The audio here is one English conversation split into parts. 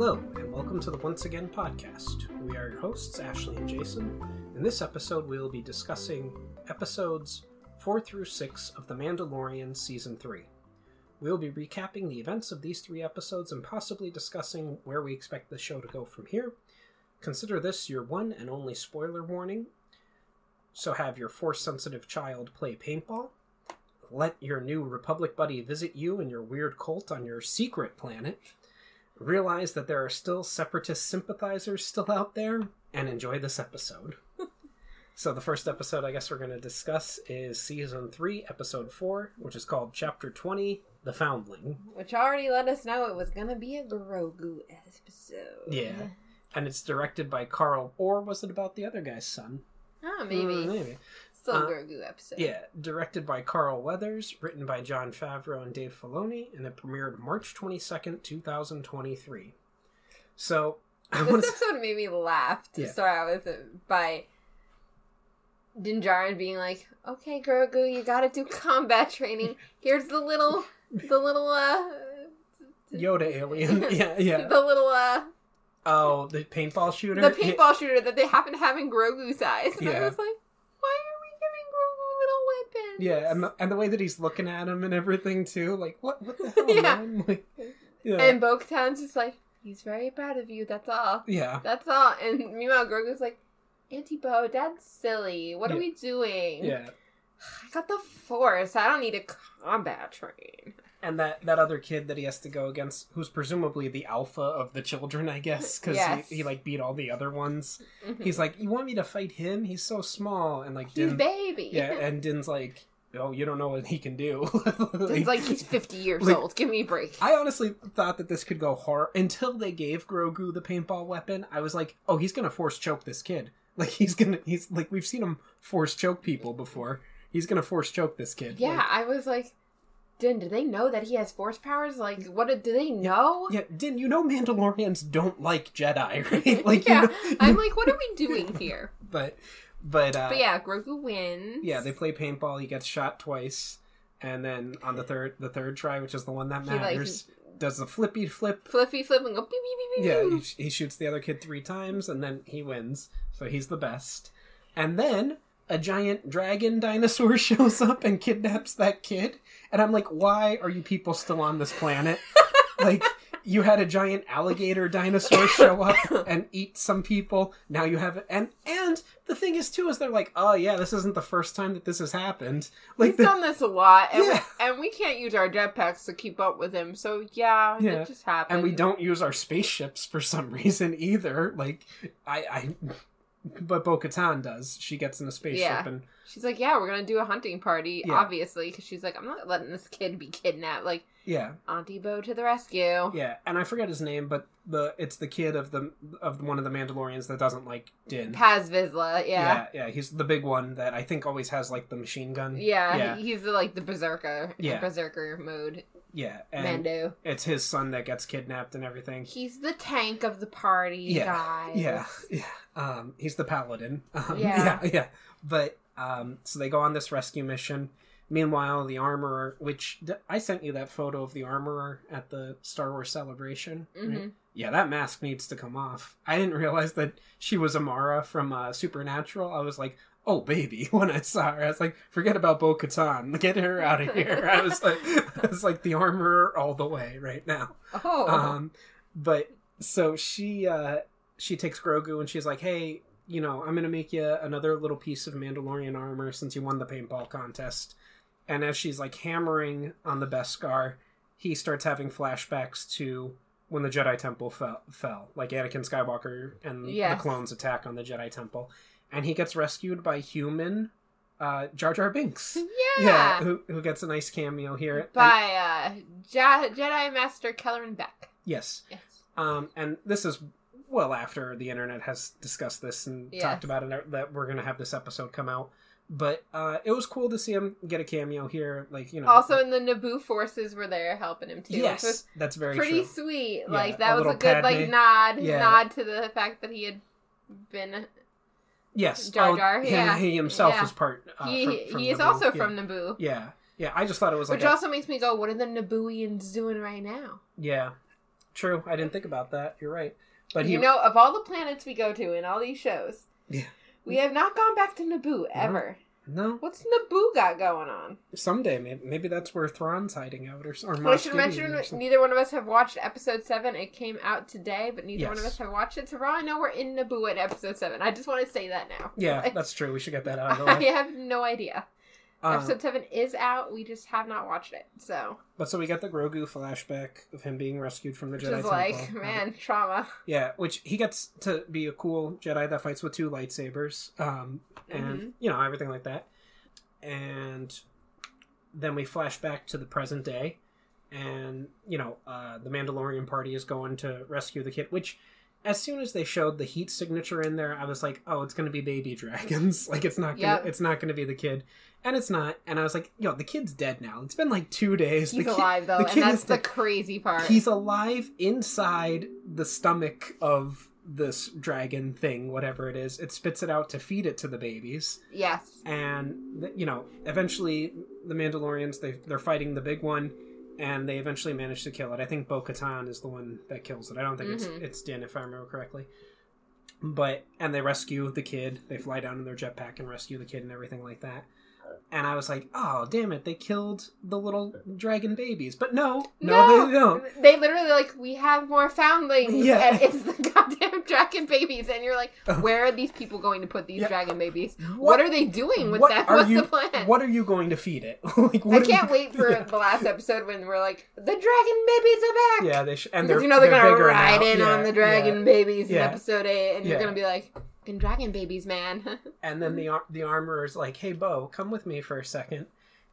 Hello, and welcome to the Once Again podcast. We are your hosts, Ashley and Jason. In this episode, we will be discussing episodes 4 through 6 of The Mandalorian Season 3. We will be recapping the events of these three episodes and possibly discussing where we expect the show to go from here. Consider this your one and only spoiler warning. So have your force sensitive child play paintball. Let your new Republic buddy visit you and your weird cult on your secret planet. Realize that there are still separatist sympathizers still out there, and enjoy this episode. so, the first episode I guess we're going to discuss is season 3, episode 4, which is called Chapter 20 The Foundling. Which already let us know it was gonna be a Grogu episode. Yeah. And it's directed by Carl, or was it about the other guy's son? Oh, maybe. Mm, maybe. Uh, Grogu episode. Yeah, directed by Carl Weathers, written by Jon Favreau and Dave Filoni, and it premiered March 22nd, 2023. So, I This episode made me laugh to Yeah. start out with it by Din Djarin being like, "Okay, Grogu, you got to do combat training. Here's the little, the little, uh, Yoda alien. yeah, yeah. the little, uh, Oh, the paintball shooter? the paintball shooter that they happen to have in Grogu size." And I Yeah. was like, Yeah, and the, and the way that he's looking at him and everything, too. Like, what, what the hell, Yeah. man? Like, yeah. And Bo-Katan's just like, "He's very proud of you. That's all." yeah. That's all. And meanwhile, Grogu's like, Auntie Bo, that's silly. What are we doing? Yeah. I got the Force. I don't need a combat train. And that, that other kid that he has to go against, who's presumably the alpha of the children, I guess, because Yes. he, he, like, beat all the other ones. Mhm. He's like, you want me to fight him? He's so small. And, like, He's baby. Yeah, and Din's like, oh, you don't know what he can do. It's like he's 50 years Like- old. Give me a break. I honestly thought that this could go hard until they gave Grogu the paintball weapon. I was like, oh, he's gonna force choke this kid. Like he's gonna, he's like we've seen him force choke people before. He's gonna force choke this kid. yeah, Like, I was like, Din, do they know that he has Force powers? Like, what do, do they know? yeah. Din, you know Mandalorians don't like Jedi, right? Like, Yeah, you know, I'm like, what are we doing here? but, but, uh, But yeah, Grogu wins. yeah, they play paintball. He gets shot twice, and then on the third, the third try, which is the one that He, like, matters, does the flippy flip Flippy flip and go beep, beep, beep, beep, Yeah, he, he shoots the other kid three times and then he wins. So he's the best. And then a giant dragon dinosaur shows up and kidnaps that kid. And I'm like, why are you people still on this planet? like, you had a giant alligator dinosaur show up and eat some people. Now you have and and the thing is too is they're like, oh yeah, this isn't the first time that this has happened. Like He's the, done this a lot, and, Yeah. we, and we can't use our jetpacks to keep up with him. So yeah, Yeah. it just happened. and we don't use our spaceships for some reason either. Like I, I but Bo Katan does. She gets in a spaceship Yeah. and She's like, yeah, we're gonna do a hunting party, Yeah. obviously, because she's like, I'm not letting this kid be kidnapped. Like yeah, Auntie Bo to the rescue. yeah. And I forget his name, but the it's the kid of the of one of the Mandalorians that doesn't like Din. Paz Vizsla, yeah. yeah, yeah. He's the big one that I think always has like the machine gun. Yeah, yeah, he's the, like the berserker, Yeah. berserker mode. yeah. And Mando. it's his son that gets kidnapped and everything. He's the tank of the party, Yeah, guys. Yeah, yeah. Um, he's the paladin. Um, Yeah. yeah, yeah. But um, so they go on this rescue mission. Meanwhile, the armorer, which I sent you that photo of the armorer at the Star Wars celebration. right? Mhm. Yeah, that mask needs to come off. I didn't realize that she was Amara from uh, Supernatural. I was like, oh baby, when I saw her, I was like, forget about Bo Katan, get her out of here. I was like, I was like the armorer all the way right now. Oh, Um, but so she uh, she takes Grogu and she's like, "Hey, you know, I'm gonna make you another little piece of Mandalorian armor since you won the paintball contest." And as she's like hammering on the Beskar, he starts having flashbacks to when the Jedi Temple fell, fell like Anakin Skywalker and Yes. the clones attack on the Jedi Temple, and he gets rescued by human uh, Jar Jar Binks. yeah. who, who gets a nice cameo here. And- By uh, Je- Jedi Master Kelleran Beq. yes, Yes. Um, and this is well after the internet has discussed this and Yes. talked about it that we're gonna have this episode come out. But uh, it was cool to see him get a cameo here, like you know. Also, in the Naboo forces were there helping him too. yes, that's very pretty true. sweet. Yeah, like a that was a good like nod, Yeah. nod to the fact that he had been. Yes, Jar Oh, Jar, he, yeah. he himself Yeah. was part. Uh, he from, from he is Naboo. also from Naboo, Yeah, yeah. I just thought it was like which a- also makes me go, "What are the Nabooians doing right now?" yeah. true. I didn't think about that. You're right. But he you know, of all the planets we go to in all these shows, Yeah. We have not gone back to Naboo ever. no What's Naboo got going on? someday maybe, maybe that's where Thrawn's hiding out or, or Well, I should Gideon mention or something. neither one of us have watched episode seven. It came out today, but neither one of Yes. us have watched it. So for all I know, we're in Naboo at episode seven. I just want to say that now. Yeah, that's true. We should get that out of the I way. have no idea. Um, episode seven is out. We just have not watched it. So but so we got the Grogu flashback of him being rescued from the which Jedi is like, Temple. man, trauma. Yeah, which he gets to be a cool Jedi that fights with two lightsabers, um, and Mhm. you know everything like that. And then we flash back to the present day, and you know uh, the Mandalorian party is going to rescue the kid. Which, as soon as they showed the heat signature in there, I was like, oh, it's going to be baby dragons. like it's not gonna, Yep. it's not going to be the kid, and it's not. And I was like, yo, the kid's dead now. It's been like two days. He's the kid, alive though, the and that's is the crazy part. He's alive inside the stomach of this dragon thing, whatever it is. It spits it out to feed it to the babies, yes. and th- you know, eventually the Mandalorians they they're fighting the big one, and they eventually manage to kill it. I think Bo Katan is the one that kills it. I don't think Mhm. it's it's Din if I remember correctly. But and they rescue the kid. They fly down in their jetpack and rescue the kid and everything like that. And I was like, "Oh, damn it! They killed the little dragon babies." But no, no, they don't. They literally like we have more foundlings, Yeah. and it's the goddamn dragon babies, and you're like, Oh. where are these people going to put these Yeah. dragon babies? What, are they doing with what are What's you- the plan? What are you going to feed it? like, I what can't you- wait for Yeah. the last episode when we're like, the dragon babies are back. Yeah, they sh- and because they're you know they're, gonna ride now. in Yeah, on the dragon babies in episode eight, and you're gonna be like, "Fucking dragon babies, man." And then the ar- the armorer is like, "Hey, Bo, come with me for a second.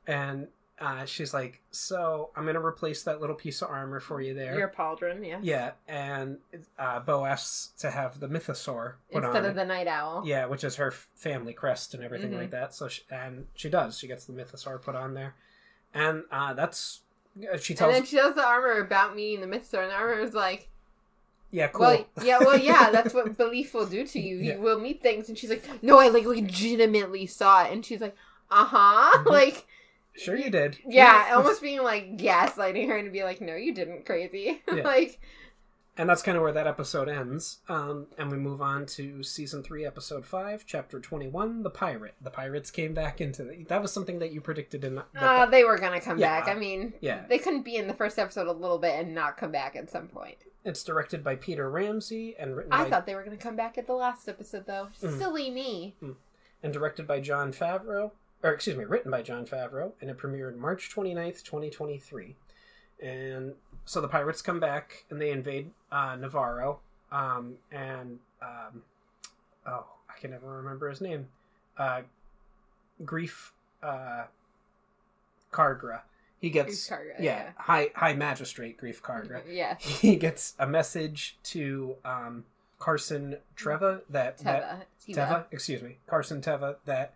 And uh, she's like, "So I'm gonna replace that little piece of armor for you there." Your pauldron, yeah. Yeah, and uh, Bo asks to have the mythosaur put Instead on of it. the night owl. Yeah, which is her family crest and everything Mhm. like that. So she, and she does. She gets the mythosaur put on there, and uh, that's uh, she And tells. then she tells the armor about me meeting the mythosaur, and the armor is like, yeah, cool. Well, yeah, well, yeah, that's what belief will do to you. Yeah. You will meet things, and she's like, "No, I like legitimately saw it," and she's like, "Uh huh," Mhm. like, sure you did. yeah, almost being like gaslighting her and be like, "No, you didn't, crazy," Yeah. like, And that's kind of where that episode ends. Um, and we move on to season three, episode five, chapter twenty-one, the pirate. The pirates came back into the, that was something that you predicted in. The, uh, they were gonna come Yeah. back. I mean, Yeah. they couldn't be in the first episode a little bit and not come back at some point. It's directed by Peter Ramsey and written I by, thought they were gonna come back at the last episode, though. Mm. Silly me. and directed by Jon Favreau, or excuse me, written by Jon Favreau, and it premiered March 29th, 2023. And so the pirates come back and they invade uh, Nevarro, um, and um, oh, I can never remember his name. Uh, Grief uh, Kargra. He gets Karga, yeah, yeah. high high magistrate Grief Kargra. Yeah, He gets a message to um, Carson Treva that that Teva. Teva, excuse me, Carson Teva, that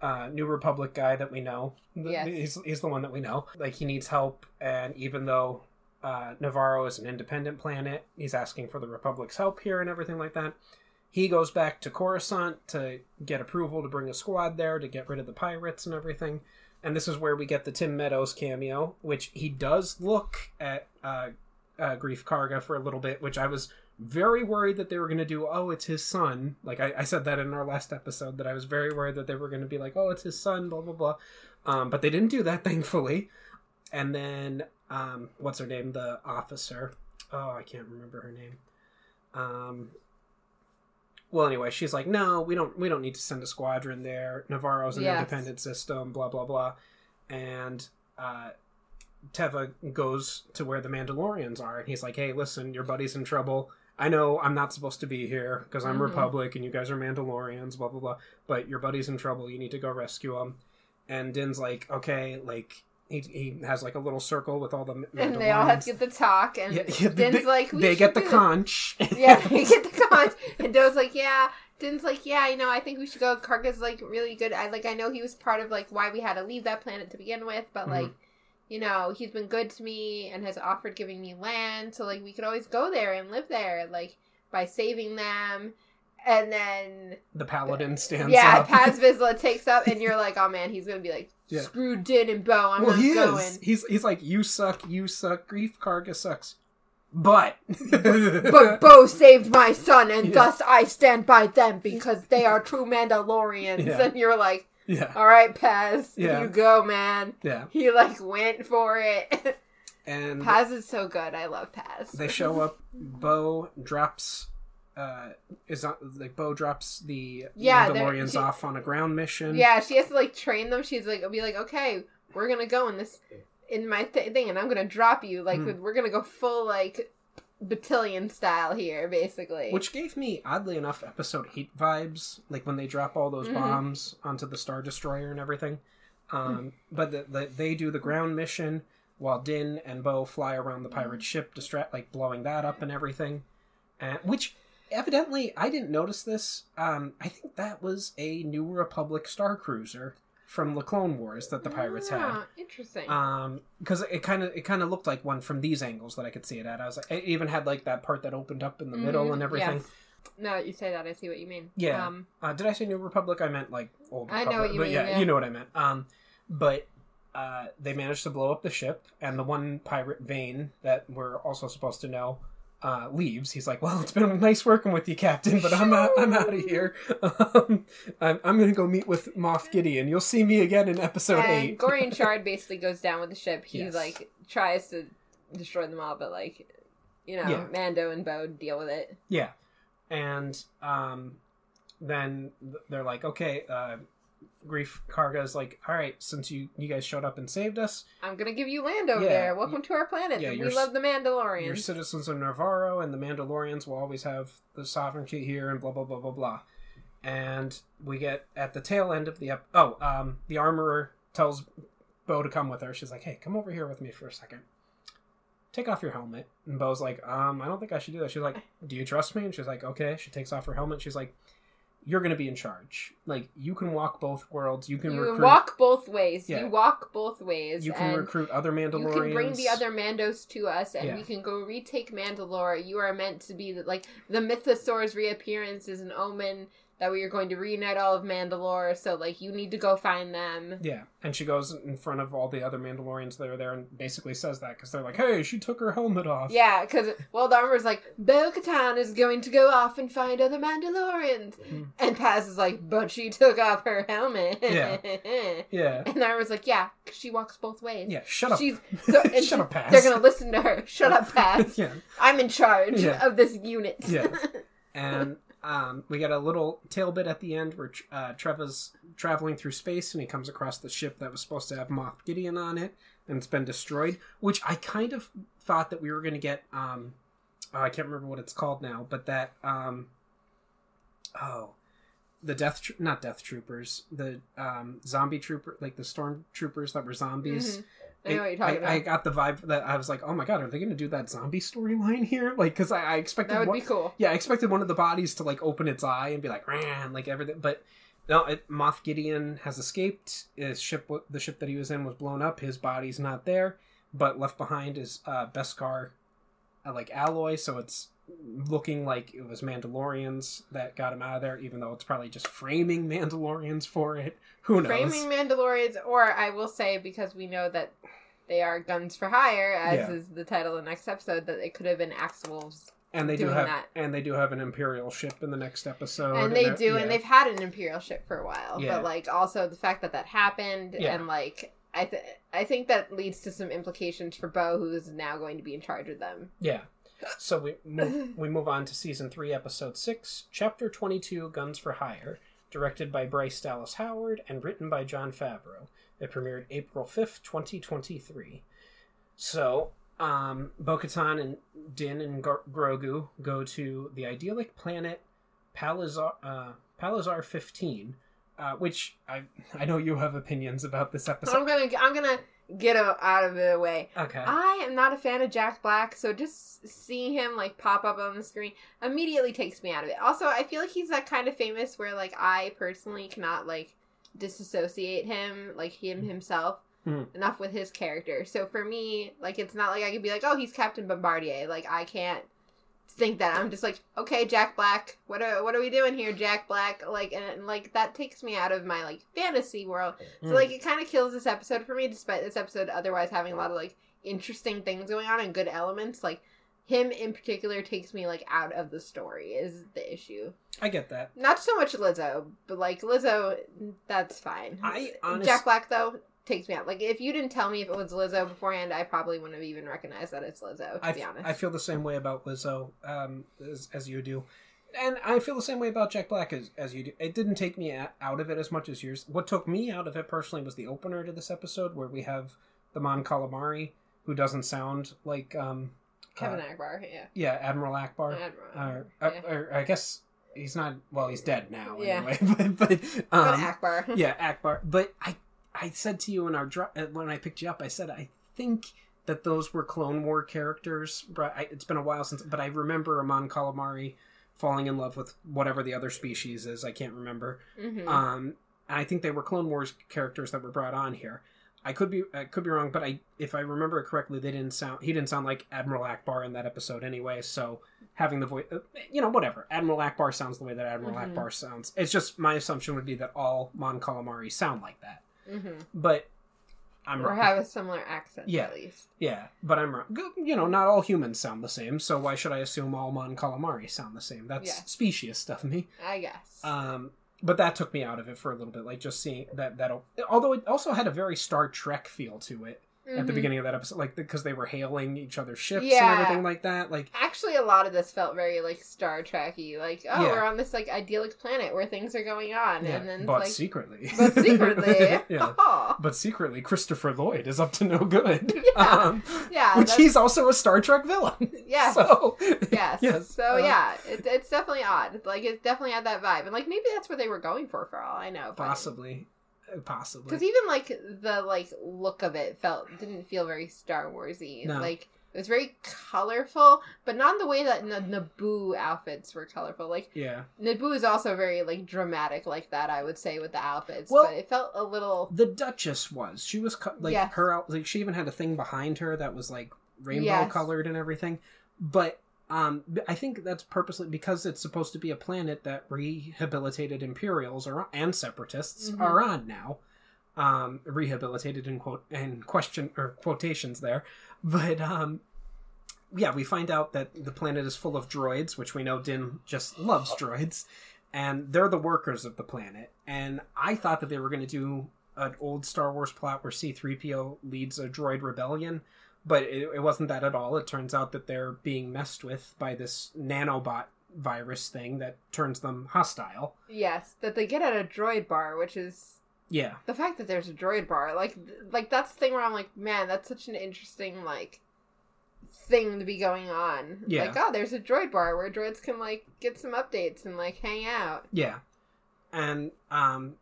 uh, New Republic guy that we know. Yes. He's, he's the one that we know. Like, he needs help, and even though uh, Nevarro is an independent planet, he's asking for the Republic's help here and everything like that. He goes back to Coruscant to get approval to bring a squad there to get rid of the pirates and everything. And this is where we get the Tim Meadows cameo, which he does look at uh, uh, Greef Karga for a little bit, which I was very worried that they were going to do, oh, it's his son. Like I, I said that in our last episode, that I was very worried that they were going to be like, oh, it's his son, blah, blah, blah. Um, but they didn't do that, thankfully. And then, um, what's her name? The officer. Oh, I can't remember her name. Um, well, anyway, she's like, no, we don't, we don't need to send a squadron there. Nevarro's an Yes. independent system, blah, blah, blah. And, uh, Teva goes to where the Mandalorians are, and he's like, "Hey, listen, your buddy's in trouble. I know I'm not supposed to be here because I'm Mhm. Republic and you guys are Mandalorians, blah blah blah. But your buddy's in trouble. You need to go rescue him." And Din's like, "Okay," like he, he has like a little circle with all the Mandalorians. and they all have to get the talk, and Yeah, yeah, Din's they, like, we they get the this. conch. yeah, they get the conch. And Doe's like, yeah. Din's like, yeah, you know, I think we should go. Karga's like really good. I like, I know he was part of like why we had to leave that planet to begin with, but Mhm. like, you know, he's been good to me and has offered giving me land, so like we could always go there and live there, like by saving them. And then the paladin stands yeah, up. Paz Vizsla takes up, and you're like, oh man, he's gonna be like, Yeah. screw Din and Bo. I'm well, not he going. is. He's he's like, "You suck. You suck. Greef Karga sucks." but but Bo saved my son, and Yeah. thus I stand by them because they are true Mandalorians. Yeah. And you're like, yeah, all right, Paz, you go, man. yeah, He like went for it. and Paz is so good. I love Paz. they show up. Bo drops. Uh, is on, like Bo drops the Yeah, Mandalorians she- off on a ground mission. Yeah, she has to like train them. She's like, be like, okay, we're gonna go in this in my th- thing, and I'm gonna drop you. Like, Mm. we're gonna go full like battalion style here, basically. Which gave me, oddly enough, episode 8 vibes, like when they drop all those Mhm. bombs onto the Star Destroyer and everything. Um, but the, the, they do the ground mission while Din and Bo fly around the pirate ship, distract, like blowing that up and everything. And, which, evidently, I didn't notice this. Um, I think that was a New Republic Star Cruiser from the Clone Wars that the pirates had. Ah, Interesting. Um, because it kind of it kind of looked like one from these angles that I could see it at. I was like, it even had like that part that opened up in the middle Mhm, and everything. yes. Now that you say that, I see what you mean. Yeah. Um, Uh, did I say New Republic? I meant like Old Republic, I know what you but mean, yeah, yeah. you know what I meant. Um, but uh, they managed to blow up the ship, and the one pirate Vane that we're also supposed to know uh, leaves. He's like, "Well, it's been nice working with you, Captain, but I'm out. I'm out of here. Um, I'm, I'm gonna go meet with Moff Gideon. You'll see me again in episode and eight. Gorian Shard basically goes down with the ship. He Yes. like tries to destroy them all, but like, you know, Yeah. Mando and Bo deal with it. Yeah, and um, then they're like, "Okay." Uh, Greef Karga's like, "All right, since you you guys showed up and saved us." I'm gonna give you land over Yeah, there. Welcome to our planet. yeah, we love the You're citizens of Nevarro, and the Mandalorians will always have the sovereignty here, and blah blah blah blah blah. And we get at the tail end of the ep- oh, um, the armorer tells Bo to come with her. She's like, "Hey, come over here with me for a second. Take off your helmet." And Bo's like, "Um, I don't think I should do that." She's like, "Do you trust me?" And she's like, "Okay." She takes off her helmet. She's like, "You're gonna be in charge. Like, you can walk both worlds. You can you recruit. walk both ways. Yeah. You walk both ways. you can recruit other Mandalorians. You can bring the other Mandos to us, and Yeah. we can go retake Mandalore. You are meant to be the, like the Mythosaur's reappearance is an omen that we are going to reunite all of Mandalore. So like you need to go find them. Yeah, and she goes in front of all the other Mandalorians that are there and basically says that because they're like, "Hey, she took her helmet off." Yeah, because well, the armor's like Bo Katan is going to go off and find other Mandalorians, Mhm. and Paz is like, but she took off her helmet. Yeah. yeah, and the armor's like, yeah, 'cause she walks both ways. yeah. Shut up. She's so, Shut she- up, Paz. They're gonna listen to her. Shut up, Paz. yeah, I'm in charge Yeah. of this unit. Yeah. and um, we get a little tail bit at the end where uh, Trevor's traveling through space and he comes across the ship that was supposed to have Moff Gideon on it, and it's been destroyed. Which I kind of thought that we were going to get. Um, oh, I can't remember what it's called now, but that. Um, oh. The death, tr- not death troopers, the um, zombie trooper, like the storm troopers that were zombies. Mhm. I know what you're talking I, about. I got the vibe that I was like, oh my god, are they going to do that zombie storyline here? Like, because I, I expected that would one- be cool. yeah, I expected one of the bodies to like open its eye and be like, Ran, like everything. But no, it, Moff Gideon has escaped. His ship, the ship that he was in, was blown up. His body's not there, but left behind is uh, Beskar, uh, like alloy. So it's looking like it was Mandalorians that got him out of there, even though it's probably just framing Mandalorians for it. Who knows? Framing Mandalorians, or I will say, because we know that they are guns for hire, as Yeah. is the title of the next episode, that it could have been Axe Woves. and they do have, that. and they do have an Imperial ship in the next episode. and they it- do, yeah. and they've had an Imperial ship for a while. Yeah. But, like, also the fact that that happened, and, like, I, th- I think that leads to some implications for Bo, who is now going to be in charge of them. Yeah. So we move, we move on to season three, episode six, chapter twenty-two, "Guns for Hire," directed by Bryce Dallas Howard and written by Jon Favreau. It premiered April fifth, twenty twenty-three. So, um, Bo-Katan and Din and Gro- Grogu go to the idyllic planet Palazar, uh, Palazar fifteen, uh, which I I know you have opinions about this episode. I'm gonna, I'm gonna get a, out of the way. Okay. I am not a fan of Jack Black, so just seeing him like pop up on the screen immediately takes me out of it. Also, I feel like he's that kind of famous where like I personally cannot like disassociate him, like him himself, Hmm. enough with his character. So for me, like it's not like I could be like, oh, he's Captain Bombardier. Like I can't think that. I'm just like, okay, Jack Black. What are what are we doing here, Jack Black? Like and, and, like that takes me out of my like fantasy world. So Mm. like it kind of kills this episode for me, despite this episode otherwise having a lot of like interesting things going on and good elements. Like him in particular takes me like out of the story is the issue. I get that. Not so much Lizzo, but like Lizzo, that's fine. I honest- Jack Black though takes me out. Like if you didn't tell me if it was Lizzo beforehand, I probably wouldn't have even recognized that it's Lizzo. To I, be honest, I feel the same way about Lizzo um, as, as you do. And I feel the same way about Jack Black as, as you do. It didn't take me out of it as much as yours. What took me out of it personally was the opener to this episode, where we have the Mon Calamari, who doesn't sound like um, Kevin uh, Ackbar, yeah. yeah Admiral Ackbar. Admiral, Or, yeah. or, or I guess he's not. Well, he's dead now. Yeah. Anyway, but, but, But um, Ackbar. yeah, Ackbar. But I, I said to you in our dro- uh, when I picked you up, I said I think that those were Clone War characters. But I, it's been a while since. But I remember Amon Calamari falling in love with whatever the other species is. I can't remember. hmm Um, and I think they were Clone Wars characters that were brought on here. I could be I could be wrong, but I if I remember it correctly, they didn't sound he didn't sound like Admiral Ackbar in that episode anyway. So having the voice, you know, whatever. Admiral Ackbar sounds the way that Admiral Mhm. Ackbar sounds. It's just my assumption would be that all Mon Calamari sound like that, hmm but I'm Or wrong. have a similar accent Yeah. at least. yeah, but I'm wrong. You know, not all humans sound the same. So why should I assume all Mon Calamari sound the same? That's Yeah. specious of me. I guess. Um, but that took me out of it for a little bit, like just seeing that. That although it also had a very Star Trek feel to it at the Mhm. beginning of that episode, like because they were hailing each other's ships Yeah. and everything like that. Like, Actually, a lot of this felt very like Star Trekky. Like, oh, Yeah. we're on this like idyllic planet where things are going on, yeah, and then but like, secretly, but secretly, yeah, oh, but secretly, Christopher Lloyd is up to no good. Yeah. um, yeah, which that's- he's also a Star Trek villain. yes, So yes, yes. So uh, yeah, it, it's definitely odd. Like, it definitely had that vibe, and like maybe that's what they were going for, for all I know. possibly, possibly. Because even like the like look of it felt didn't feel very Star Warsy. No. Like it was very colorful, but not in the way that the Naboo outfits were colorful. Like yeah, Naboo is also very like dramatic like that. I would say with the outfits, Well- but it felt a little the Duchess was. She was co- like Yes. her out. Like she even had a thing behind her that was like rainbow Yes. colored and everything. But um, I think that's purposely because it's supposed to be a planet that rehabilitated Imperials or and Separatists Mhm. are on now. Um, rehabilitated in quote and question or quotations there, but um, yeah, we find out that the planet is full of droids, which we know Din just loves droids, and they're the workers of the planet. And I thought that they were going to do an old Star Wars plot where C3PO leads a droid rebellion, but it, it wasn't that at all. It turns out that they're being messed with by this nanobot virus thing that turns them hostile. yes that they get at a droid bar, which is Yeah. the fact that there's a droid bar. Like like that's the thing where I'm like, man, that's such an interesting like thing to be going on. Yeah. Like, oh, there's a droid bar where droids can like get some updates and like hang out. Yeah, and um,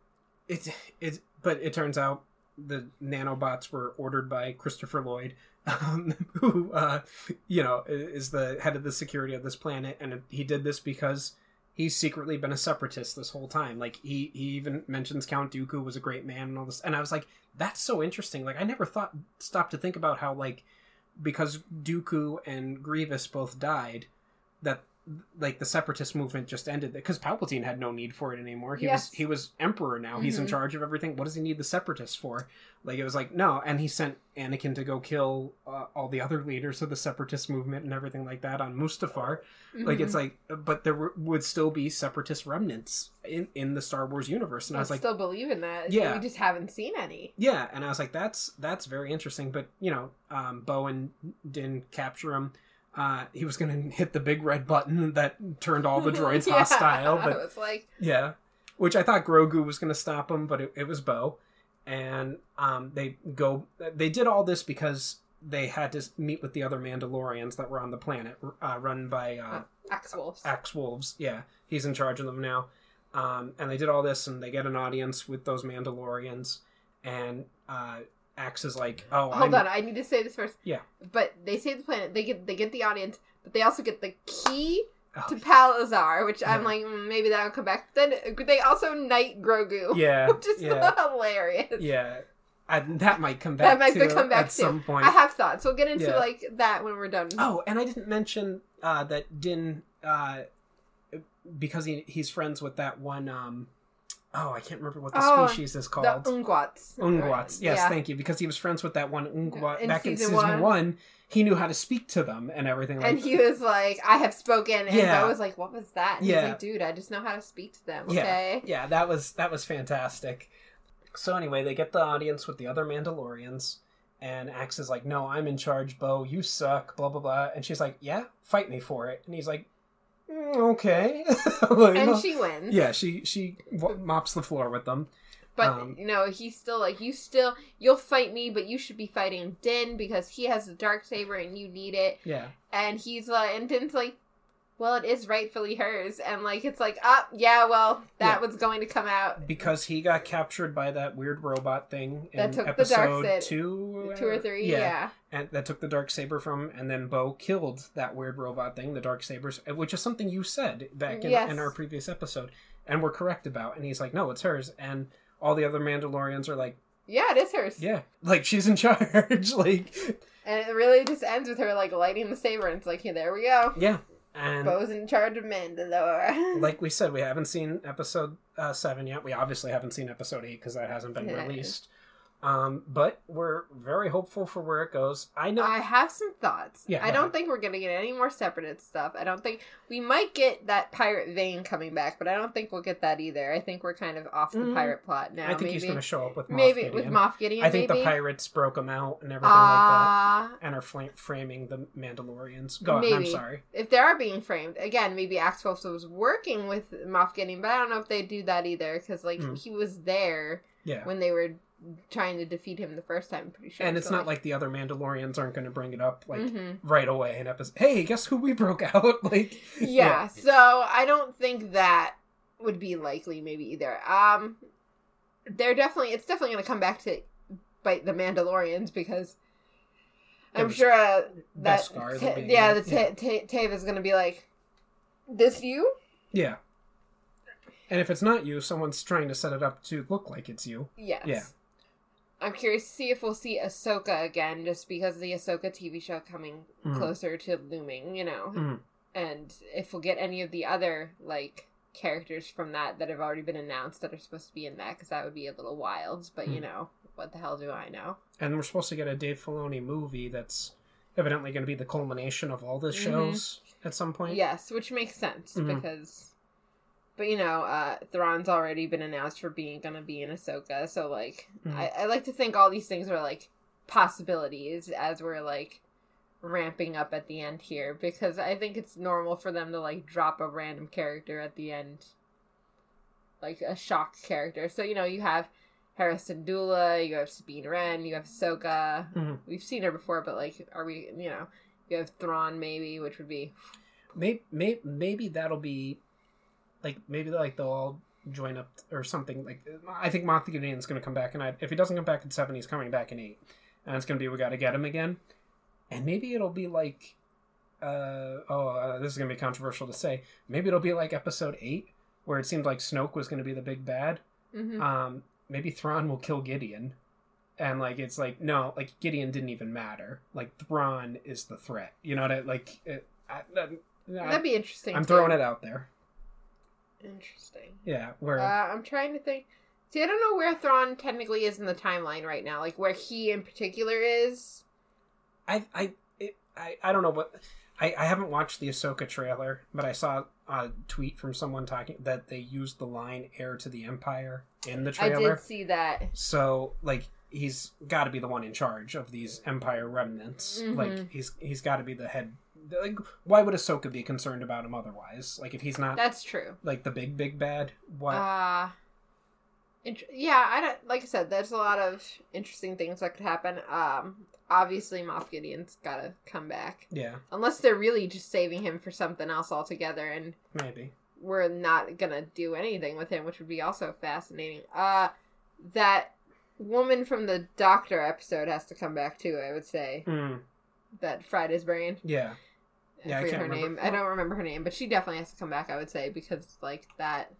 it it but it turns out the nanobots were ordered by Christopher Lloyd, um, who uh, you know is the head of the security of this planet, and he did this because he's secretly been a separatist this whole time. Like he he even mentions Count Dooku was a great man and all this, and I was like, that's so interesting. Like I never thought stopped to think about how like because Dooku and Grievous both died, that like the separatist movement just ended because Palpatine had no need for it anymore. He Yes. was he was emperor now. He's in Mhm. charge of everything. What does he need the separatists for? Like it was like no, and he sent Anakin to go kill uh, all the other leaders of the separatist movement and everything like that on Mustafar. Like it's Mhm. like, but there were, would still be separatist remnants in in the Star Wars universe, and I I was like, still believe in that. Yeah. we just haven't seen any. yeah, and I was like, that's that's very interesting. But you know, um, Bowen didn't capture him. Uh, he was going to hit the big red button that turned all the droids Yeah, hostile, but was like, yeah, which I thought Grogu was going to stop him, but it, it was Bo, and um, they go. They did all this because they had to meet with the other Mandalorians that were on the planet, uh, run by uh, Axe Woves. Axe Woves. Yeah, he's in charge of them now. Um, and they did all this, and they get an audience with those Mandalorians, and uh, as like, "Oh, Hold I'm, on, I need to say this first. Yeah. But they save the planet. They get they get the audience, but they also get the key oh, to Palazar, which I'm like, mm, maybe that'll come back. Then they also knight Grogu, yeah, which is yeah, hilarious. yeah." I, that might come back. That might too come back at too. some point. I have thoughts. We'll get into Yeah. like that when we're done. Oh, and I didn't mention uh, that Din, uh, because he he's friends with that one um, oh, I can't remember what the Oh, species is called. The called. Ugnaughts. Ugnaughts. Yes, Yeah. thank you. Because he was friends with that one Ugnaught In back in season season one. one. He knew how to speak to them and everything. Like, and he was like, I have spoken. And Yeah. I was like, what was that? And Yeah. He's like, dude, I just know how to speak to them. Yeah. Okay. yeah, that was that was fantastic. So anyway, they get the audience with the other Mandalorians, and Axe is like, "No, I'm in charge, Bo. You suck." Blah blah blah. And she's like, "Yeah, fight me for it." And he's like, "Mm, "Okay." Like, And she wins. yeah, she she w- mops the floor with them. But Um, you know, he's still like, you still, you'll fight me, but you should be fighting Din because he has the dark saber and you need it. Yeah, And he's like, and Din's like, well, it is rightfully hers, and like, it's like, ah, yeah, well, that Yeah. was going to come out because he got captured by that weird robot thing in That took the dark episode two, two or three, yeah. and that took the dark saber from and then bo killed that weird robot thing the dark sabers which is something you said back in, Yes. in our previous episode and we're correct about and he's like no it's hers and all the other mandalorians are like Yeah, it is hers. yeah like she's in charge like And it really just ends with her like lighting the saber, and it's like, yeah, there we go. yeah and Bo's in charge of Mandalore. like we said we haven't seen episode uh, 7 yet we obviously haven't seen episode 8 because that hasn't been Yeah. released um, but we're very hopeful for where it goes i know I have some thoughts. Yeah, I don't ahead. think we're gonna get any more separate stuff. I don't think we might get that pirate Vane coming back, but I don't think we'll get that either. I think we're kind of off the Mm. pirate plot now. i think maybe, he's going to show up with Moff maybe Gideon. with Moff Gideon. i think maybe? the pirates broke him out and everything like that Ah, and are fla- framing the Mandalorians. Go on, I'm Maybe. sorry. if they are being framed again, maybe Axel was working with Moff Gideon, but I don't know if they do that either because like Mm. he was there Yeah. when they were trying to defeat him the first time. I'm pretty sure. and it's So, not like the other Mandalorians aren't going to bring it up like Mhm. right away in episode. Hey, guess who we broke out? like yeah, so I don't think that would be likely maybe either. Um they're definitely it's definitely going to come back to bite the Mandalorians because I'm sure uh, that Beskar, the Ta- yeah, the yeah. Ta- Ta- Tave is going to be like this you? Yeah. And if it's not you, someone's trying to set it up to look like it's you. Yes. Yeah. I'm curious to see if we'll see Ahsoka again, just because the Ahsoka TV show coming Mhm. closer to looming, you know, Mhm. and if we'll get any of the other like characters from that that have already been announced that are supposed to be in that, because that would be a little wild. But you Mhm. know, what the hell do I know? And we're supposed to get a Dave Filoni movie that's evidently going to be the culmination of all the Mhm. shows at some point. Yes, which makes sense Mhm. because. But you know, uh Thrawn's already been announced for being gonna be in Ahsoka, so like Mhm. I, I like to think all these things are like possibilities as we're like ramping up at the end here because I think it's normal for them to like drop a random character at the end. Like a shock character. So, you know, you have Hera Syndulla, you have Sabine Wren, you have Ahsoka. Mhm. We've seen her before, but like, are we, you know, you have Thrawn maybe, which would be Maybe, maybe maybe that'll be like maybe like they'll all join up or something like I think Gideon's going to come back and I, if he doesn't come back in 7 he's coming back in 8 and it's going to be we got to get him again and maybe it'll be like uh oh uh, this is going to be controversial to say maybe it'll be like episode 8 where it seemed like Snoke was going to be the big bad Mhm. um maybe Thrawn will kill Gideon and like it's like no like Gideon didn't even matter like Thrawn is the threat you know what I like it, I, I, That'd be interesting. I'm too. throwing it out there. Interesting. Yeah, where Uh, I'm trying to think. See, I don't know where Thrawn technically is in the timeline right now. Like where he in particular is. I I it, I I don't know what I I haven't watched the Ahsoka trailer, but I saw a tweet from someone talking that they used the line "heir to the Empire" in the trailer. I did see that. So like he's got to be the one in charge of these Empire remnants. Mhm. Like he's he's got to be the head. Like why would Ahsoka be concerned about him otherwise? Like if he's not That's true. like the big big bad, what? Uh int- yeah, I don't like I said, there's a lot of interesting things that could happen. Um obviously Moff Gideon's gotta come back. yeah, Unless they're really just saving him for something else altogether and maybe. we're not gonna do anything with him, which would be also fascinating. Uh that woman from the doctor episode has to come back too, I would say. Mm, That fried his brain. yeah. I Yeah, I forget can't her remember. name. I don't remember her name, but she definitely has to come back. I would say because like that,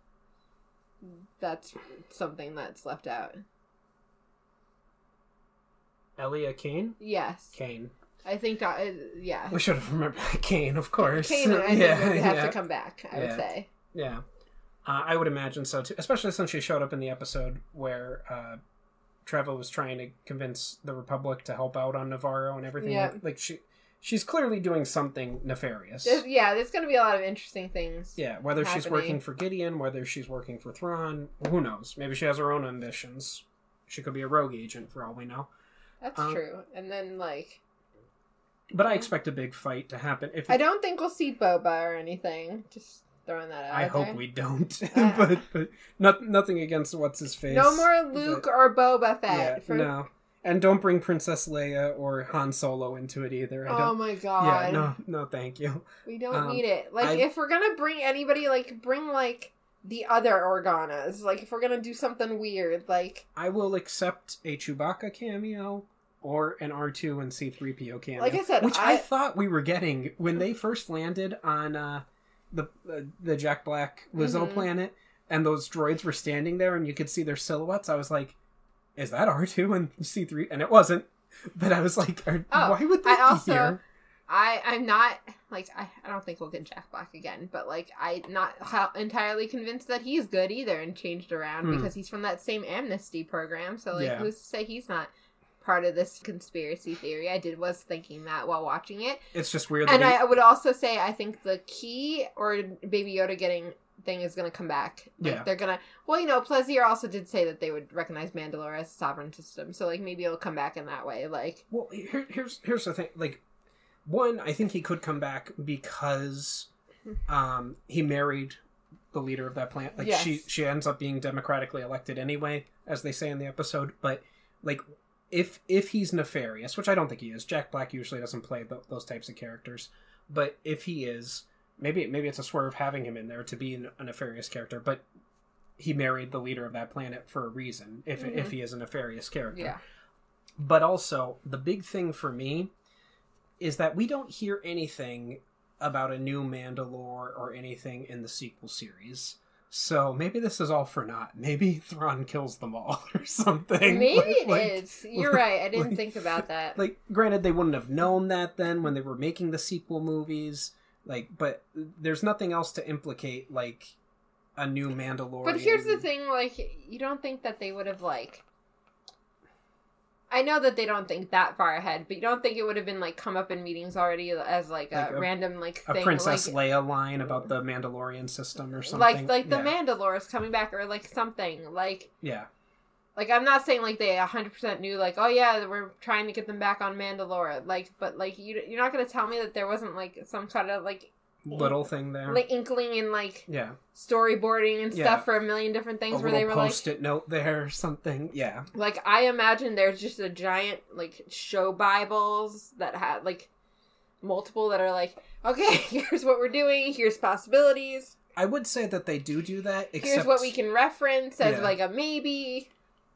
that's something that's left out. Elia Kane. Yes, Kane. I think. doc- uh, yeah, We should have remembered Kane, of course. Kane. I think yeah, would have yeah, to come back. I would say. yeah. Uh, I would imagine so too, especially since she showed up in the episode where uh, Trevor was trying to convince the Republic to help out on Nevarro and everything. Yeah. Like, like she, she's clearly doing something nefarious. There's, yeah, there's going to be a lot of interesting things. Yeah, whether she's working for Gideon, whether she's working for Thrawn, who knows? Maybe she has her own ambitions. She could be a rogue agent for all we know. That's Um, true. And then, like, But I expect a big fight to happen. If I don't think we'll see Boba or anything. Just throwing that out I hope there. we don't. Uh, but but not, nothing against what's his face. No more Luke or Boba Fett. Yeah, for... no. And don't bring Princess Leia or Han Solo into it either. Oh my god. yeah, no, no, thank you. We don't Um, need it. Like, I- if we're gonna bring anybody, like, bring, like, the other Organas. Like, if we're gonna do something weird, like, I will accept a Chewbacca cameo or an R two and C three PO cameo. Like I said, which I... I- thought we were getting when they first landed on uh, the uh, the Jack Black Lizzo Mhm. planet, and those droids were standing there, and you could see their silhouettes. I was like, "Is that R two and C 3 And it wasn't. But I was like, are, Oh, "Why would they I be also- here?" I I'm not like I, I don't think we'll get Jack Black again, but like I'm not entirely convinced that he's good either and changed around Hmm. because he's from that same amnesty program. So like, Yeah. who's to say he's not part of this conspiracy theory? I did was thinking that while watching it, It's just weird. That and he- I would also say I think the key or Baby Yoda getting thing is going to come back. Like, Yeah. they're gonna. Well, you know, Plazir also did say that they would recognize Mandalore as a sovereign system, so like maybe it'll come back in that way. Like, Well, here, here's here's the thing. Like, one, I think he could come back because um, he married the leader of that plant. Like, she Yes. she ends up being democratically elected anyway, as they say in the episode. But like, if if he's nefarious, which I don't think he is, Jack Black usually doesn't play th- those types of characters. But if he is, maybe maybe it's a swerve having him in there to be an- a nefarious character. But he married the leader of that planet for a reason. If Mhm. if he is a nefarious character yeah, but also the big thing for me is that we don't hear anything about a new Mandalore or anything in the sequel series. So maybe this is all for naught. Maybe Thrawn kills them all or something. maybe it Like- is. You're right. I didn't like- think about that. Like, granted, they wouldn't have known that then when they were making the sequel movies. Like, but there's nothing else to implicate like a new Mandalorian. But here's the thing: like, you don't think that they would have like. I know that they don't think that far ahead, but you don't think it would have been like come up in meetings already as like a, Like a- random like A thing, Princess like, Leia line about the Mandalorian system or something. like like the yeah. Mandalore is coming back or like something like Yeah. Like I'm not saying like they 100% knew like oh yeah we're trying to get them back on Mandalore like but like you you're not gonna tell me that there wasn't like some kind of like Little thing there. like inkling and like yeah. storyboarding and Yeah. stuff for a million different a things where they were like post-it note there or something. Yeah, Like I imagine there's just a giant like show Bibles that had like multiple that are like, okay, here's what we're doing, here's possibilities, I would say that they do do that. Except, here's what we can reference as Yeah. like a maybe.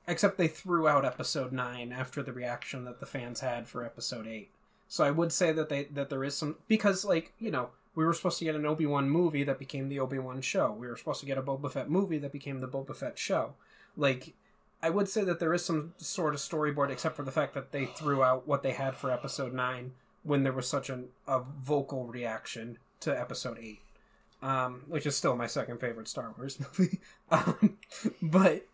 Except they threw out episode nine after the reaction that the fans had for episode eight. So I would say that they that there is some because like you know we were supposed to get an Obi Wan movie that became the Obi Wan show. We were supposed to get a Boba Fett movie that became the Boba Fett show. Like I would say that there is some sort of storyboard, except for the fact that they threw out what they had for episode nine when there was such an, a vocal reaction to episode eight, um, which is still my second favorite Star Wars movie. um, but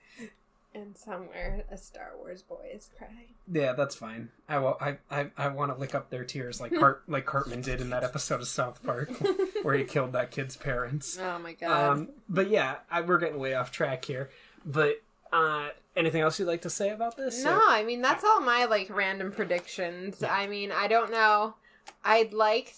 And somewhere a Star Wars boy is crying. yeah, that's fine. I will, I I, I want to lick up their tears like Cart, like Cartman did in that episode of South Park where he killed that kid's parents. Oh my god. Um, but yeah, I, we're getting way off track here. But uh, anything else you'd like to say about this? no, I mean that's all my like random predictions. I mean, I don't know. I'd like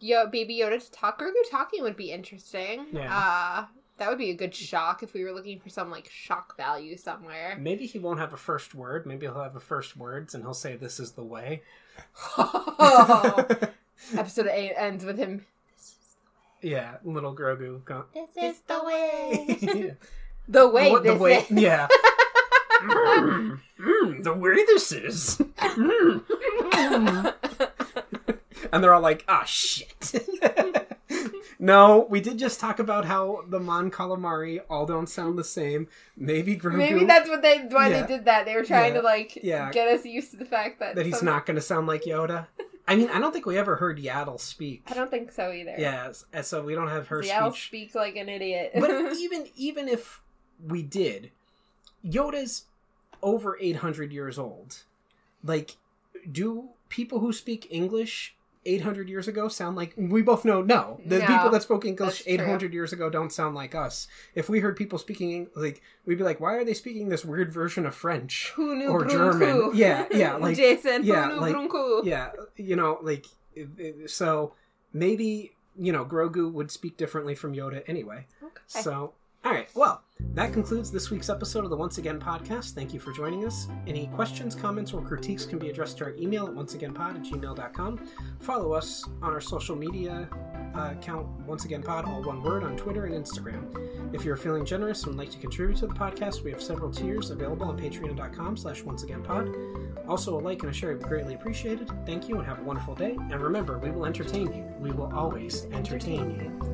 Yo Baby Yoda to talk. Grogu talking would be interesting. Yeah. Uh that would be a good shock if we were looking for some like shock value somewhere. Maybe he won't have a first word. Maybe he'll have a first words and he'll say, "This is the way." oh. Episode eight ends with him. yeah, little Grogu. Go- This is the way. the way. the, the way. is. Yeah. Mm, mm, the way this is. Mm. and they're all like, "Ah, shit." No, we did just talk about how the Mon Calamari all don't sound the same. Maybe Grogu. Maybe that's what they why Yeah. they did that. They were trying Yeah. to like Yeah. get us used to the fact that that he's some- not going to sound like Yoda. I mean, I don't think we ever heard Yaddle speak. I don't think so either. Yeah, uh, so we don't have her Seattle speech. speak like an idiot. but even even if we did, Yoda's over eight hundred years old. Like, do people who speak English eight hundred years ago sound like we both know? No, the No, people that spoke English that's true. eight hundred years ago don't sound like us. If we heard people speaking like, we'd be like, why are they speaking this weird version of French? who knew or? German. Yeah, yeah, like- Jason. yeah, like- yeah, you know, like so maybe you know Grogu would speak differently from Yoda anyway. Okay. So, all right. Well, that concludes this week's episode of the Once Again podcast. Thank you for joining us. Any questions, comments, or critiques can be addressed to our email at onceagainpod at gmail.com. Follow us on our social media uh, account, Once Again Pod, all one word, on Twitter and Instagram. If you're feeling generous and would like to contribute to the podcast, we have several tiers available on patreon.com slash onceagainpod. Also, a like and a share would be greatly appreciated. Thank you and have a wonderful day. And remember, we will entertain you. We will always entertain you.